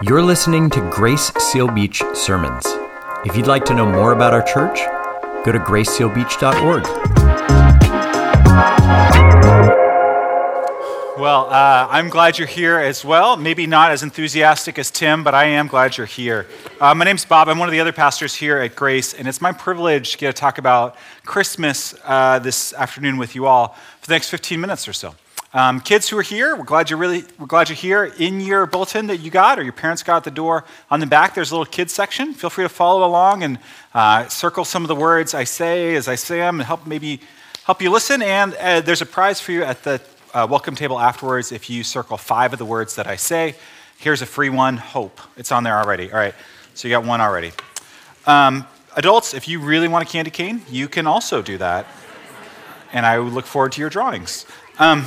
You're listening to Grace Seal Beach Sermons. If you'd like to know more about our church, go to gracesealbeach.org. Well, uh, I'm glad you're here as well. Maybe not as enthusiastic as Tim, but I am glad you're here. Uh, my name's Bob. I'm one of the other pastors here at Grace, and it's my privilege to get to talk about Christmas uh, this afternoon with you all for the next 15 minutes or so. Um, kids who are here, we're glad you're really we're glad you're here. In your bulletin that you got or your parents got at the door on the back, there's a little kids section. Feel free to follow along and uh, circle some of the words I say as I say them, and help maybe help you listen. And uh, there's a prize for you at the uh, welcome table afterwards if you circle five of the words that I say. Here's a free one, hope. It's on there already. All right, so you got one already. Um, adults, if you really want a candy cane, you can also do that. And I look forward to your drawings. Um,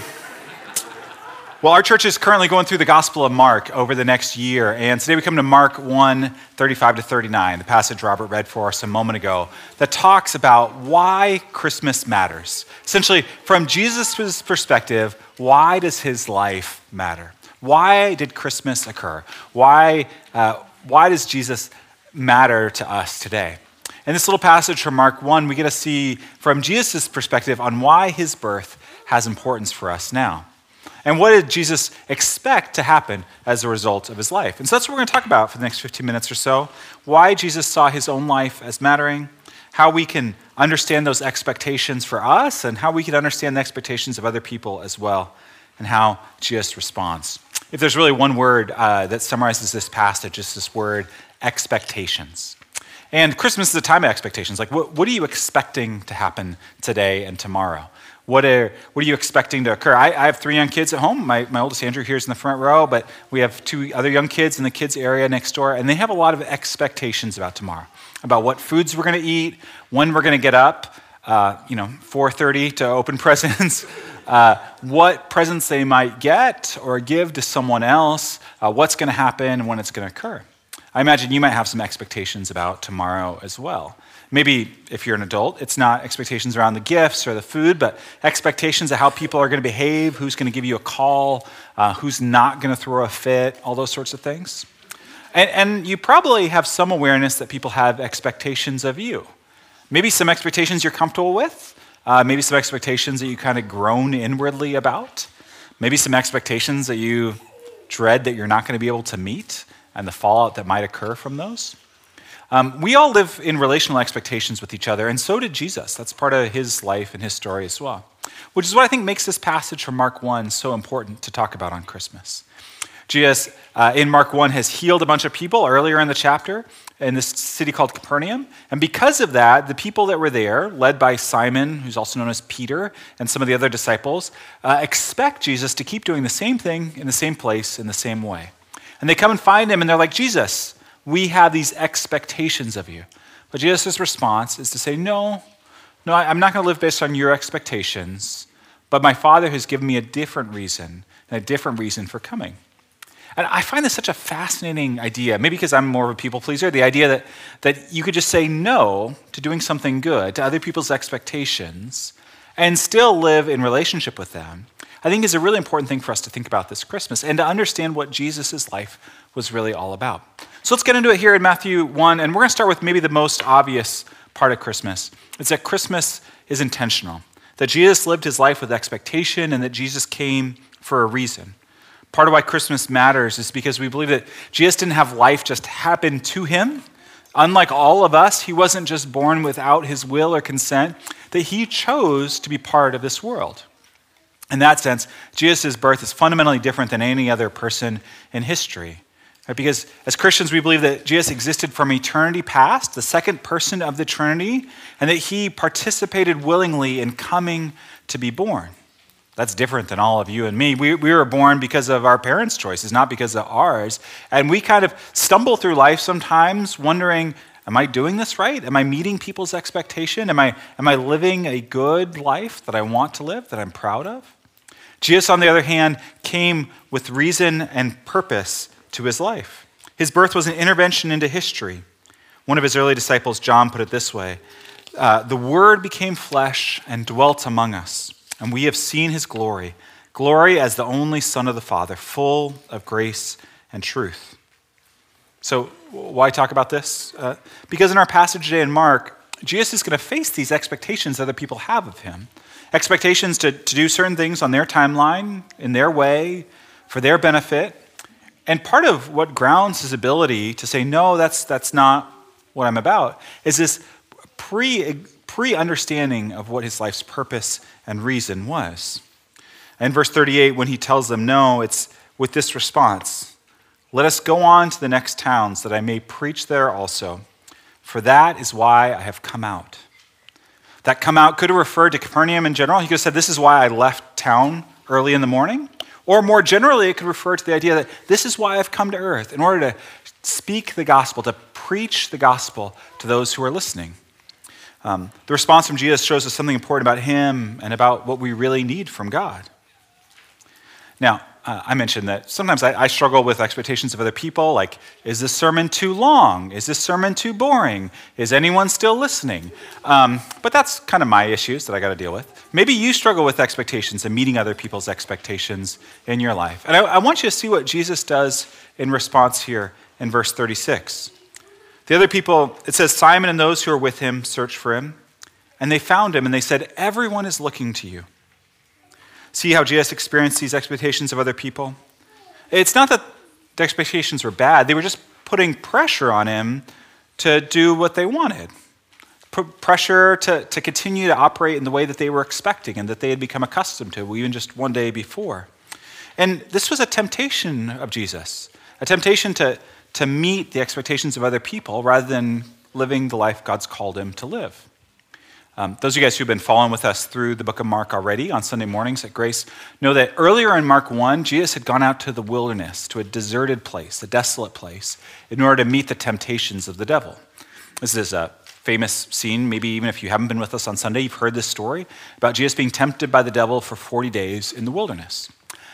well, our church is currently going through the Gospel of Mark over the next year, and today we come to Mark 1 35 to 39, the passage Robert read for us a moment ago, that talks about why Christmas matters. Essentially, from Jesus' perspective, why does his life matter? Why did Christmas occur? Why, uh, why does Jesus matter to us today? In this little passage from Mark 1, we get to see from Jesus' perspective on why his birth has importance for us now. And what did Jesus expect to happen as a result of his life? And so that's what we're going to talk about for the next 15 minutes or so. Why Jesus saw his own life as mattering, how we can understand those expectations for us, and how we can understand the expectations of other people as well, and how Jesus responds. If there's really one word uh, that summarizes this passage, it's this word expectations. And Christmas is a time of expectations. Like, what, what are you expecting to happen today and tomorrow? What are, what are you expecting to occur? I, I, have three young kids at home. My, my oldest Andrew here is in the front row, but we have two other young kids in the kids area next door, and they have a lot of expectations about tomorrow, about what foods we're going to eat, when we're going to get up, uh, you know, 4.30 to open presents, uh, what presents they might get or give to someone else, uh, what's going to happen, and when it's going to occur. I imagine you might have some expectations about tomorrow as well. Maybe if you're an adult, it's not expectations around the gifts or the food, but expectations of how people are going to behave, who's going to give you a call, uh, who's not going to throw a fit, all those sorts of things. And, and you probably have some awareness that people have expectations of you. Maybe some expectations you're comfortable with, uh, maybe some expectations that you kind of groan inwardly about, maybe some expectations that you dread that you're not going to be able to meet and the fallout that might occur from those. Um, we all live in relational expectations with each other, and so did Jesus. That's part of his life and his story as well, which is what I think makes this passage from Mark 1 so important to talk about on Christmas. Jesus, uh, in Mark 1, has healed a bunch of people earlier in the chapter in this city called Capernaum. And because of that, the people that were there, led by Simon, who's also known as Peter, and some of the other disciples, uh, expect Jesus to keep doing the same thing in the same place in the same way. And they come and find him, and they're like, Jesus, we have these expectations of you. But Jesus' response is to say, No, no, I'm not going to live based on your expectations, but my Father has given me a different reason, and a different reason for coming. And I find this such a fascinating idea, maybe because I'm more of a people pleaser, the idea that, that you could just say no to doing something good, to other people's expectations, and still live in relationship with them, I think is a really important thing for us to think about this Christmas and to understand what Jesus' life was really all about. So let's get into it here in Matthew 1, and we're going to start with maybe the most obvious part of Christmas. It's that Christmas is intentional, that Jesus lived his life with expectation, and that Jesus came for a reason. Part of why Christmas matters is because we believe that Jesus didn't have life just happen to him. Unlike all of us, he wasn't just born without his will or consent, that he chose to be part of this world. In that sense, Jesus' birth is fundamentally different than any other person in history. Right? Because as Christians, we believe that Jesus existed from eternity past, the second person of the Trinity, and that he participated willingly in coming to be born. That's different than all of you and me. We, we were born because of our parents' choices, not because of ours. And we kind of stumble through life sometimes wondering, am I doing this right? Am I meeting people's expectation? Am I, am I living a good life that I want to live, that I'm proud of? Jesus, on the other hand, came with reason and purpose to his life. His birth was an intervention into history. One of his early disciples, John, put it this way uh, The Word became flesh and dwelt among us, and we have seen his glory glory as the only Son of the Father, full of grace and truth. So, why talk about this? Uh, because in our passage today in Mark, Jesus is going to face these expectations other people have of him expectations to, to do certain things on their timeline, in their way, for their benefit. And part of what grounds his ability to say, no, that's, that's not what I'm about, is this pre, pre understanding of what his life's purpose and reason was. In verse 38, when he tells them no, it's with this response Let us go on to the next towns, that I may preach there also, for that is why I have come out. That come out could have referred to Capernaum in general. He could have said, This is why I left town early in the morning. Or more generally, it could refer to the idea that this is why I've come to earth, in order to speak the gospel, to preach the gospel to those who are listening. Um, the response from Jesus shows us something important about him and about what we really need from God. Now, uh, I mentioned that sometimes I, I, struggle with expectations of other people. Like, is this sermon too long? Is this sermon too boring? Is anyone still listening? Um, but that's kind of my issues that I got to deal with. Maybe you struggle with expectations and meeting other people's expectations in your life. And I, I want you to see what Jesus does in response here in verse 36. The other people, it says, Simon and those who are with him searched for him, and they found him, and they said, Everyone is looking to you. See how Jesus experienced these expectations of other people? It's not that the expectations were bad, they were just putting pressure on him to do what they wanted. Put pressure to, to continue to operate in the way that they were expecting and that they had become accustomed to, even just one day before. And this was a temptation of Jesus, a temptation to, to meet the expectations of other people rather than living the life God's called him to live. Um, those of you guys who've been following with us through the book of Mark already on Sunday mornings at Grace know that earlier in Mark 1, Jesus had gone out to the wilderness, to a deserted place, a desolate place, in order to meet the temptations of the devil. This is a famous scene. Maybe even if you haven't been with us on Sunday, you've heard this story about Jesus being tempted by the devil for 40 days in the wilderness.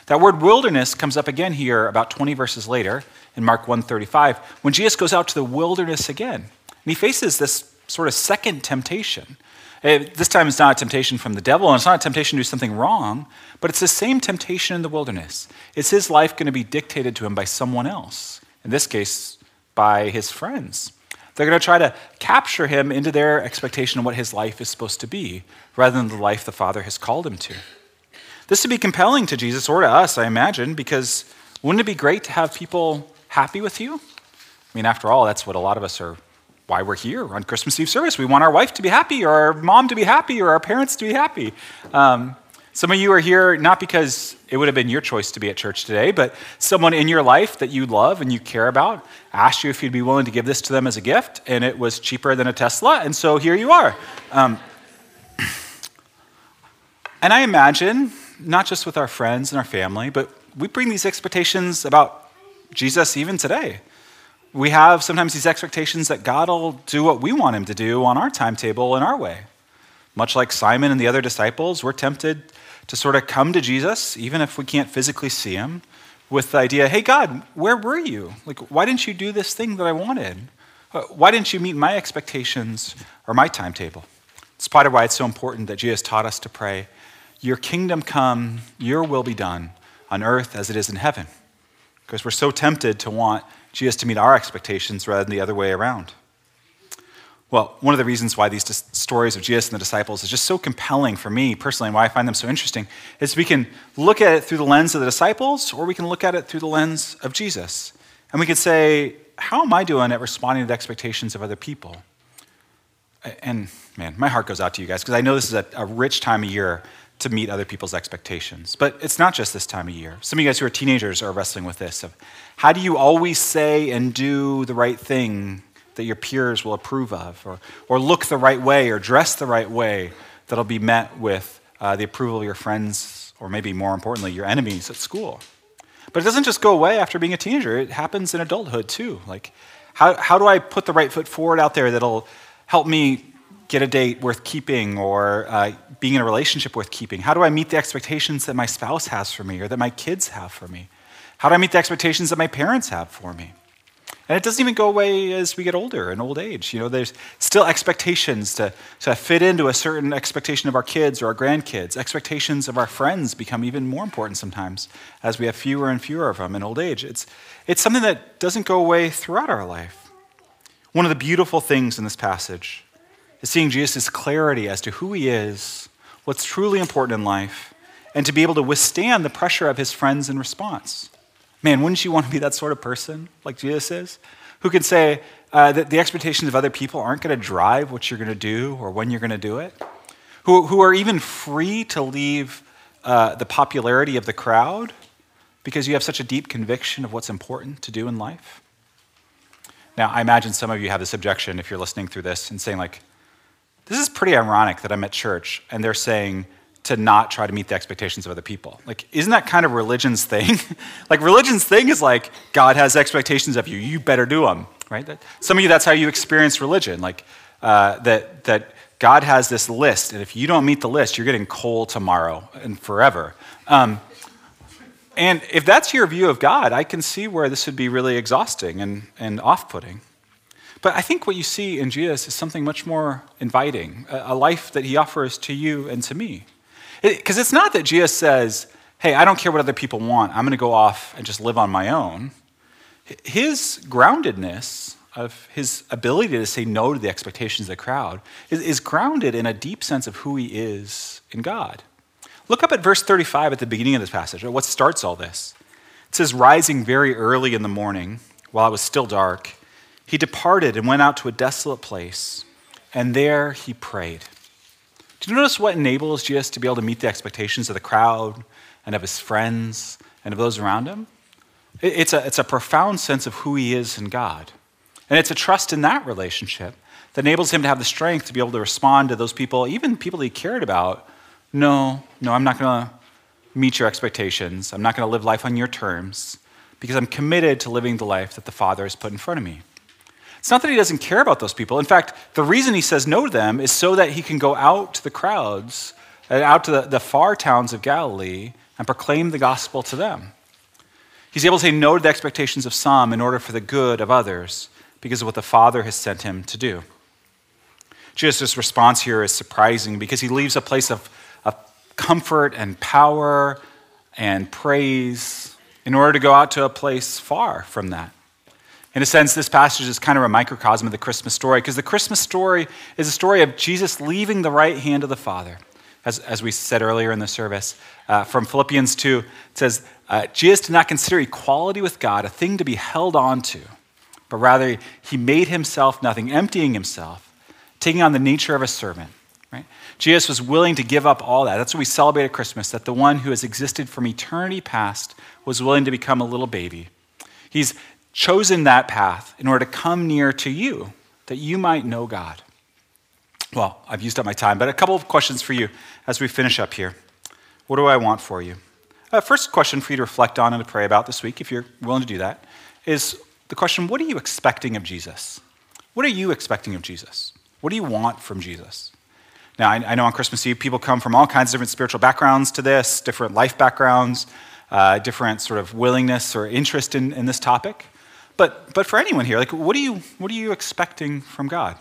That word wilderness comes up again here about 20 verses later in Mark 1:35 when Jesus goes out to the wilderness again. And he faces this sort of second temptation. It, this time it's not a temptation from the devil, and it's not a temptation to do something wrong, but it's the same temptation in the wilderness. Is his life going to be dictated to him by someone else? In this case, by his friends. They're going to try to capture him into their expectation of what his life is supposed to be, rather than the life the Father has called him to. This would be compelling to Jesus or to us, I imagine, because wouldn't it be great to have people happy with you? I mean, after all, that's what a lot of us are why we're here on Christmas Eve service. We want our wife to be happy, or our mom to be happy, or our parents to be happy. Um, some of you are here not because it would have been your choice to be at church today, but someone in your life that you love and you care about asked you if you'd be willing to give this to them as a gift, and it was cheaper than a Tesla, and so here you are. Um, and I imagine, not just with our friends and our family, but we bring these expectations about Jesus even today we have sometimes these expectations that God will do what we want him to do on our timetable in our way. Much like Simon and the other disciples, we're tempted to sort of come to Jesus, even if we can't physically see him, with the idea, hey, God, where were you? Like, why didn't you do this thing that I wanted? Uh, why didn't you meet my expectations or my timetable? It's part of why it's so important that Jesus taught us to pray, Your kingdom come, your will be done on earth as it is in heaven. Because we're so tempted to want Jesus to meet our expectations rather than the other way around. Well, one of the reasons why these stories of Jesus and the disciples is just so compelling for me personally, and why I find them so interesting, is we can look at it through the lens of the disciples, or we can look at it through the lens of Jesus. And we could say, how am I doing at responding to the expectations of other people? And man, my heart goes out to you guys because I know this is a, a rich time of year to meet other people's expectations. But it's not just this time of year. Some of you guys who are teenagers are wrestling with this of how do you always say and do the right thing that your peers will approve of, or, or look the right way, or dress the right way that'll be met with uh, the approval of your friends, or maybe more importantly, your enemies at school. But it doesn't just go away after being a teenager, it happens in adulthood too. Like, how, how do I put the right foot forward out there that'll help me get a date worth keeping or uh, being in a relationship worth keeping? How do I meet the expectations that my spouse has for me or that my kids have for me? How do I meet the expectations that my parents have for me? And it doesn't even go away as we get older in old age. You know, there's still expectations to, to fit into a certain expectation of our kids or our grandkids. Expectations of our friends become even more important sometimes as we have fewer and fewer of them in old age. It's, it's something that doesn't go away throughout our life. One of the beautiful things in this passage is seeing Jesus' clarity as to who he is, what's truly important in life, and to be able to withstand the pressure of his friends in response. Man, wouldn't you want to be that sort of person like Jesus is? Who can say uh, that the expectations of other people aren't going to drive what you're going to do or when you're going to do it? Who, who are even free to leave uh, the popularity of the crowd because you have such a deep conviction of what's important to do in life? Now, I imagine some of you have this objection if you're listening through this and saying, like, this is pretty ironic that I'm at church and they're saying, to not try to meet the expectations of other people. Like, isn't that kind of religion's thing? like, religion's thing is like, God has expectations of you, you better do them, right? That, some of you, that's how you experience religion. Like, uh, that, that God has this list, and if you don't meet the list, you're getting coal tomorrow and forever. Um, and if that's your view of God, I can see where this would be really exhausting and, and off putting. But I think what you see in Jesus is something much more inviting, a, life that he offers to you and to me. Because it, it's not that Jesus says, hey, I don't care what other people want, I'm going to go off and just live on my own. His groundedness of his ability to say no to the expectations of the crowd is, is grounded in a deep sense of who he is in God. Look up at verse 35 at the beginning of this passage, what starts all this. It says, Rising very early in the morning, while it was still dark, he departed and went out to a desolate place, and there he prayed. Do you notice what enables Jesus to be able to meet the expectations of the crowd and of his friends and of those around him? It's a, it's a profound sense of who he is in God. And it's a trust in that relationship that enables him to have the strength to be able to respond to those people, even people he cared about. No, no, I'm not going to meet your expectations. I'm not going to live life on your terms because I'm committed to living the life that the Father has put in front of me. It's not that he doesn't care about those people. In fact, the reason he says no to them is so that he can go out to the crowds, and out to the, the far towns of Galilee, and proclaim the gospel to them. He's able to say no to the expectations of some in order for the good of others because of what the Father has sent him to do. Jesus' response here is surprising because he leaves a place of, of comfort and power and praise in order to go out to a place far from that. In a sense, this passage is kind of a microcosm of the Christmas story because the Christmas story is a story of Jesus leaving the right hand of the Father. As, as we said earlier in the service, uh, from Philippians 2, it says, uh, Jesus did not consider equality with God a thing to be held on to, but rather he made himself nothing, emptying himself, taking on the nature of a servant. Right? Jesus was willing to give up all that. That's what we celebrate at Christmas, that the one who has existed from eternity past was willing to become a little baby. He's chosen that path in order to come near to you, that you might know God. Well, I've used up my time, but a couple of questions for you as we finish up here. What do I want for you? Uh, first question for you to reflect on and to pray about this week, if you're willing to do that, is the question what are you expecting of Jesus? What are you expecting of Jesus? What do you want from Jesus? Now, I, I know on Christmas Eve, people come from all kinds of different spiritual backgrounds to this, different life backgrounds, uh, different sort of willingness or interest in, in this topic. But, but for anyone here, like, what are you, what are you expecting from God?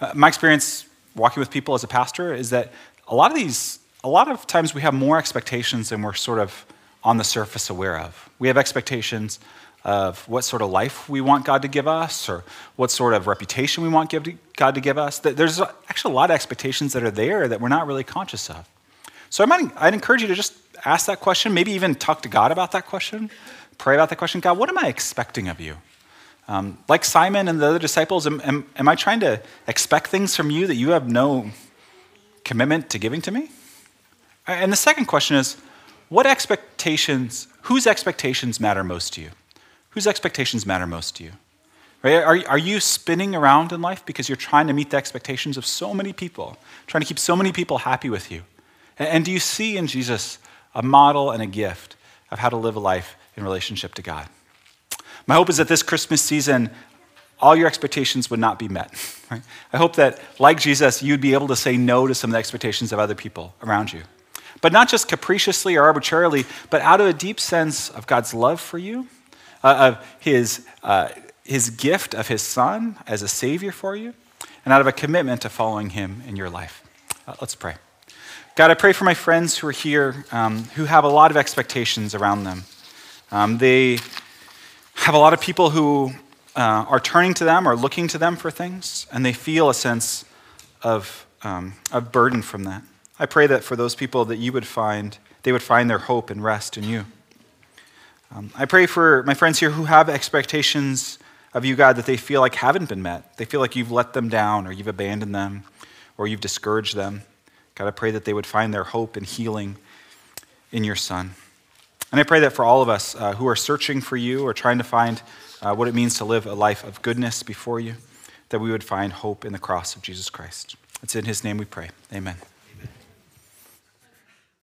Uh, my experience walking with people as a pastor is that a lot of these, a lot of times we have more expectations than we're sort of on the surface aware of. We have expectations of what sort of life we want God to give us or what sort of reputation we want God to give us. There's actually a lot of expectations that are there that we're not really conscious of. So I might, I'd encourage you to just ask that question, maybe even talk to God about that question pray about that question God, what am I expecting of you? Um, like Simon and the other disciples, am, am, am I trying to expect things from you that you have no commitment to giving to me? And the second question is what expectations, whose expectations matter most to you? Whose expectations matter most to you? Right? Are, are you spinning around in life because you're trying to meet the expectations of so many people, trying to keep so many people happy with you? And do you see in Jesus a model and a gift of how to live a life in relationship to God. My hope is that this Christmas season, all your expectations would not be met. Right? I hope that, like Jesus, you'd be able to say no to some of the expectations of other people around you. But not just capriciously or arbitrarily, but out of a deep sense of God's love for you, uh, of His uh, his gift of his son as a savior for you and out of a commitment to following him in your life. Uh, let's pray. God, I pray for my friends who are here um, who have a lot of expectations around them. Um, they have a lot of people who uh, are turning to them or looking to them for things, and they feel a sense of, um, burden from that. I pray that for those people that you would find, they would find their hope and rest in you. Um, I pray for my friends here who have expectations of you, God, that they feel like haven't been met. They feel like you've let them down or you've abandoned them or you've discouraged them. God, I pray that they would find their hope and healing in your Son. And I pray that for all of us uh, who are searching for you or trying to find uh, what it means to live a life of goodness before you, that we would find hope in the cross of Jesus Christ. It's in his name we pray. Amen.